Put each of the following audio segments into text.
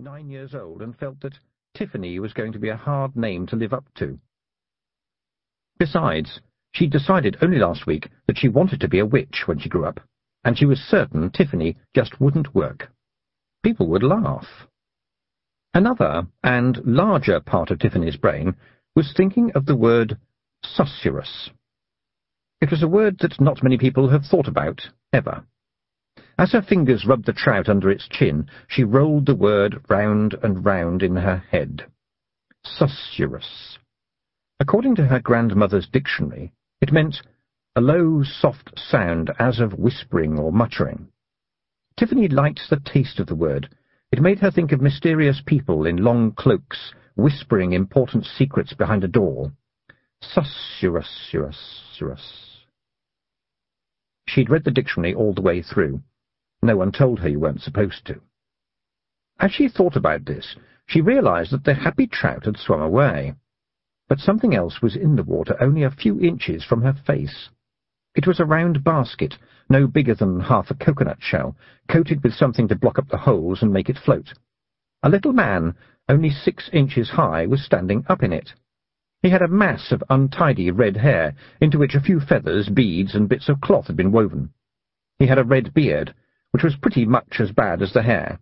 nine years old, and felt that Tiffany was going to be a hard name to live up to. Besides, she'd decided only last week that she wanted to be a witch when she grew up, and she was certain Tiffany just wouldn't work. People would laugh. Another and larger part of Tiffany's brain was thinking of the word susurrus. It was a word that not many people have thought about, ever. As her fingers rubbed the trout under its chin, she rolled the word round and round in her head. Susurrus. According to her grandmother's dictionary, it meant a low, soft sound as of whispering or muttering. Tiffany liked the taste of the word. It made her think of mysterious people in long cloaks, whispering important secrets behind a door. Susurrus, She'd read the dictionary all the way through. No one told her you weren't supposed to. As she thought about this, she realized that the happy trout had swum away. But something else was in the water only a few inches from her face. It was a round basket, no bigger than half a coconut shell, coated with something to block up the holes and make it float. A little man, only six inches high, was standing up in it. He had a mass of untidy red hair, into which a few feathers, beads, and bits of cloth had been woven. He had a red beard, which was pretty much as bad as the hair.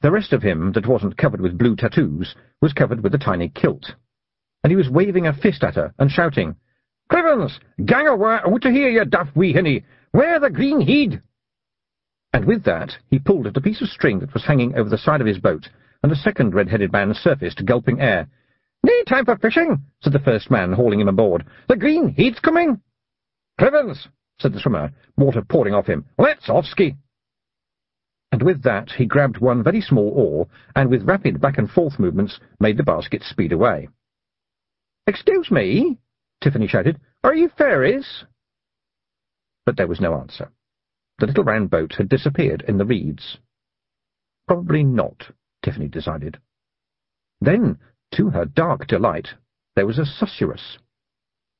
The rest of him, that wasn't covered with blue tattoos, was covered with a tiny kilt. And he was waving a fist at her and shouting, Crivens! Gang awa out to hear, ye daft wee hinny! Where the green heed? And with that he pulled at a piece of string that was hanging over the side of his boat, and a second red-headed man surfaced, gulping air. "No time for fishing," said the first man, hauling him aboard. "The green heat's coming." "Crivens!" said the swimmer, water pouring off him. "Let's off ski." And with that he grabbed one very small oar, and with rapid back-and-forth movements made the basket speed away. "Excuse me," Tiffany shouted. "Are you fairies?" But there was no answer. The little round boat had disappeared in the reeds. Probably not, Tiffany decided. Then, to her dark delight, there was a susurrus.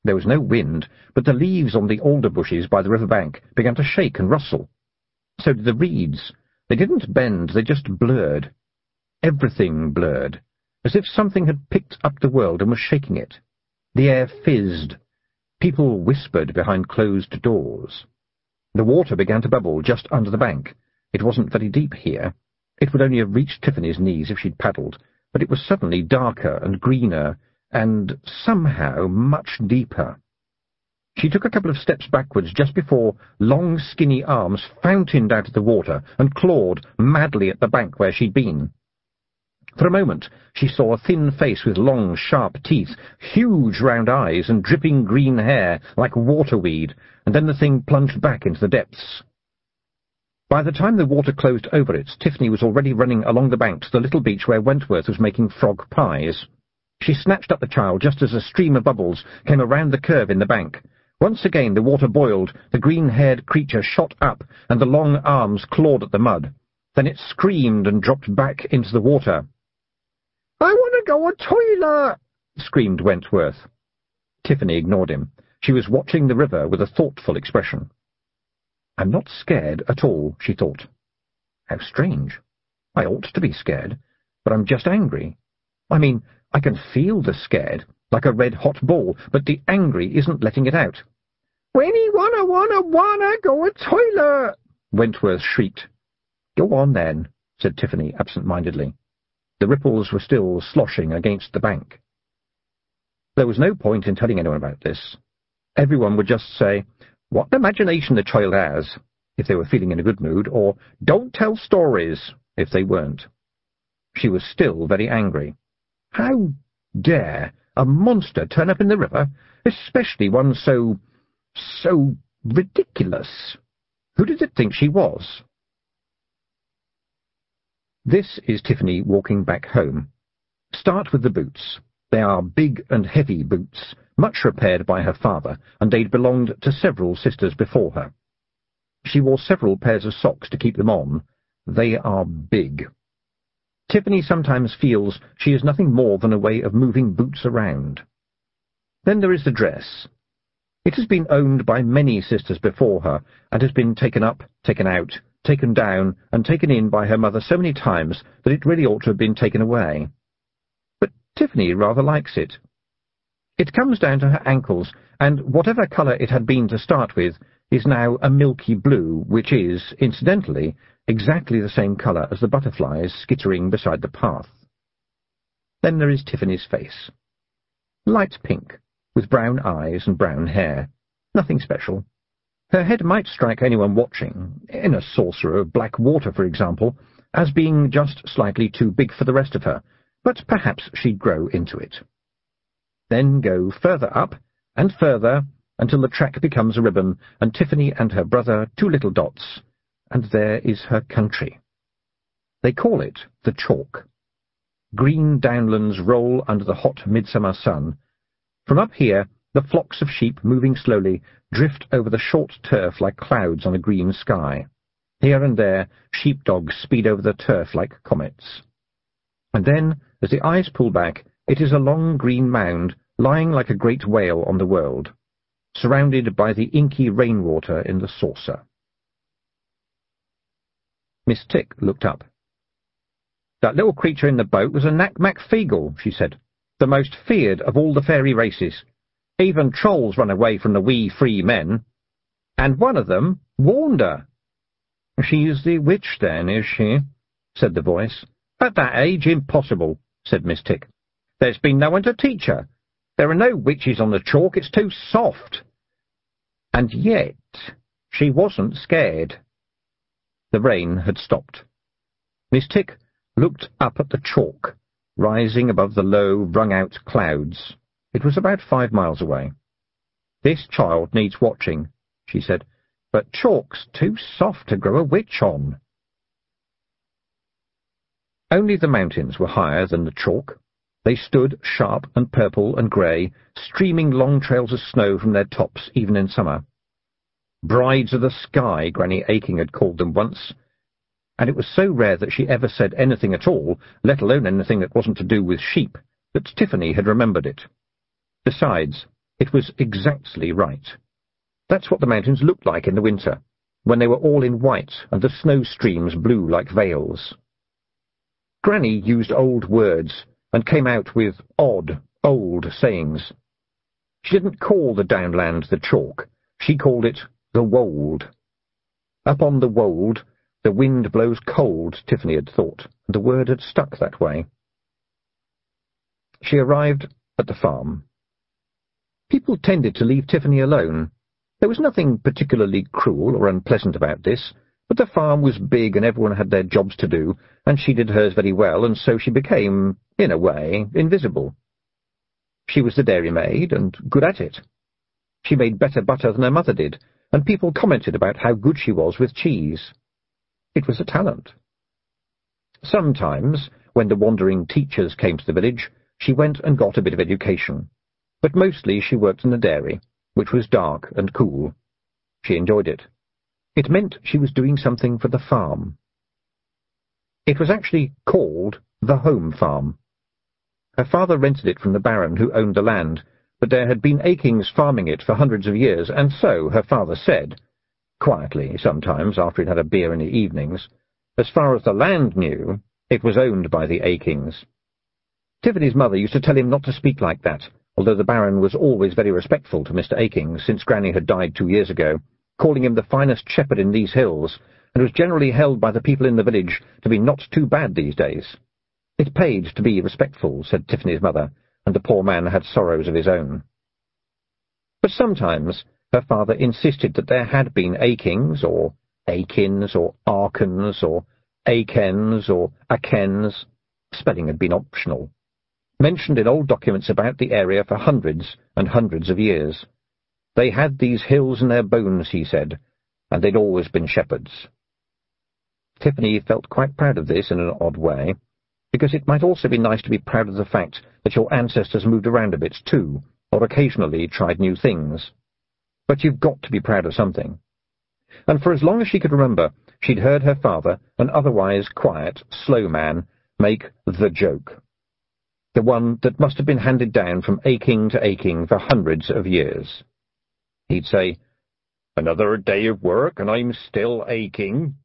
There was no wind, but the leaves on the alder bushes by the river bank began to shake and rustle. So did the reeds, they didn't bend, they just blurred. Everything blurred, as if something had picked up the world and was shaking it. The air fizzed. People whispered behind closed doors. The water began to bubble just under the bank. It wasn't very deep here. It would only have reached Tiffany's knees if she'd paddled, but it was suddenly darker and greener, and somehow much deeper. She took a couple of steps backwards just before long, skinny arms fountained out of the water and clawed madly at the bank where she'd been. For a moment she saw a thin face with long, sharp teeth, huge round eyes, and dripping green hair like waterweed, and then the thing plunged back into the depths. By the time the water closed over it, Tiffany was already running along the bank to the little beach where Wentworth was making frog pies. She snatched up the child just as a stream of bubbles came around the curve in the bank, once again the water boiled, the green-haired creature shot up, and the long arms clawed at the mud. Then it screamed and dropped back into the water. "I want to go a toilet!" screamed Wentworth. Tiffany ignored him. She was watching the river with a thoughtful expression. I'm not scared at all, she thought. How strange. I ought to be scared, but I'm just angry. I mean, I can feel the scared, like a red-hot ball, but the angry isn't letting it out. When he wanna wanna wanna go a toilet, Wentworth shrieked. Go on, then, said Tiffany absent-mindedly. The ripples were still sloshing against the bank. There was no point in telling anyone about this. Everyone would just say, what imagination the child has, if they were feeling in a good mood, or don't tell stories, if they weren't. She was still very angry. How dare a monster turn up in the river, especially one so, so ridiculous. Who did it think she was? This is Tiffany walking back home. Start with the boots. They are big and heavy boots, much repaired by her father, and they'd belonged to several sisters before her. She wore several pairs of socks to keep them on. They are big. Tiffany sometimes feels she is nothing more than a way of moving boots around. Then there is the dress. It has been owned by many sisters before her, and has been taken up, taken out, taken down and taken in by her mother so many times that it really ought to have been taken away. But Tiffany rather likes it. It comes down to her ankles, and whatever colour it had been to start with is now a milky blue, which is, incidentally, exactly the same colour as the butterflies skittering beside the path. Then there is Tiffany's face. Light pink, with brown eyes and brown hair. Nothing special. Her head might strike anyone watching, in a saucer of black water, for example, as being just slightly too big for the rest of her, but perhaps she'd grow into it. Then go further up, and further, until the track becomes a ribbon, and Tiffany and her brother two little dots, and there is her country. They call it the chalk. Green downlands roll under the hot midsummer sun. From up here, the flocks of sheep, moving slowly, drift over the short turf like clouds on a green sky. Here and there, sheepdogs speed over the turf like comets. And then, as the eyes pull back, it is a long green mound, lying like a great whale on the world, surrounded by the inky rainwater in the saucer. Miss Tick looked up. That little creature in the boat was a Nac-Mac Feegle, she said, the most feared of all the fairy races. Even trolls run away from the wee free men. And one of them warned her. She's the witch, then, is she? said the voice. At that age, impossible, said Miss Tick. There's been no one to teach her. There are no witches on the chalk, it's too soft. And yet, she wasn't scared. The rain had stopped. Miss Tick looked up at the chalk, rising above the low, wrung-out clouds. It was about five miles away. This child needs watching, she said, but chalk's too soft to grow a witch on. Only the mountains were higher than the chalk. They stood sharp and purple and grey, streaming long trails of snow from their tops even in summer. Brides of the sky, Granny Aching had called them once, and it was so rare that she ever said anything at all, let alone anything that wasn't to do with sheep, that Tiffany had remembered it. Besides, it was exactly right. That's what the mountains looked like in the winter, when they were all in white and the snow streams blew like veils. Granny used old words and came out with odd, old sayings. She didn't call the downland the chalk, she called it the wold. Up on the wold, the wind blows cold, Tiffany had thought, and the word had stuck that way. She arrived at the farm. People tended to leave Tiffany alone. There was nothing particularly cruel or unpleasant about this, but the farm was big and everyone had their jobs to do, and she did hers very well, and so she became, in a way, invisible. She was the dairymaid, and good at it. She made better butter than her mother did, and people commented about how good she was with cheese. It was a talent. Sometimes, when the wandering teachers came to the village, she went and got a bit of education but mostly she worked in the dairy, which was dark and cool. She enjoyed it. It meant she was doing something for the farm. It was actually called the home farm. Her father rented it from the baron who owned the land, but there had been Achings farming it for hundreds of years, and so, her father said, quietly sometimes after he'd had a beer in the evenings, as far as the land knew, it was owned by the Achings. Tiffany's mother used to tell him not to speak like that, although the Baron was always very respectful to Mr. Aching since Granny had died two years ago, calling him the finest shepherd in these hills, and was generally held by the people in the village to be not too bad these days. It paid to be respectful, said Tiffany's mother, and the poor man had sorrows of his own. But sometimes her father insisted that there had been Achings, or Akins, or Arkens, or Akens, or Akens. Spelling had been optional mentioned in old documents about the area for hundreds and hundreds of years. They had these hills in their bones, he said, and they'd always been shepherds. Tiffany felt quite proud of this in an odd way, because it might also be nice to be proud of the fact that your ancestors moved around a bit too, or occasionally tried new things. But you've got to be proud of something. And for as long as she could remember, she'd heard her father, an otherwise quiet, slow man, make the joke the one that must have been handed down from aching to aching for hundreds of years. He'd say, Another day of work, and I'm still aching.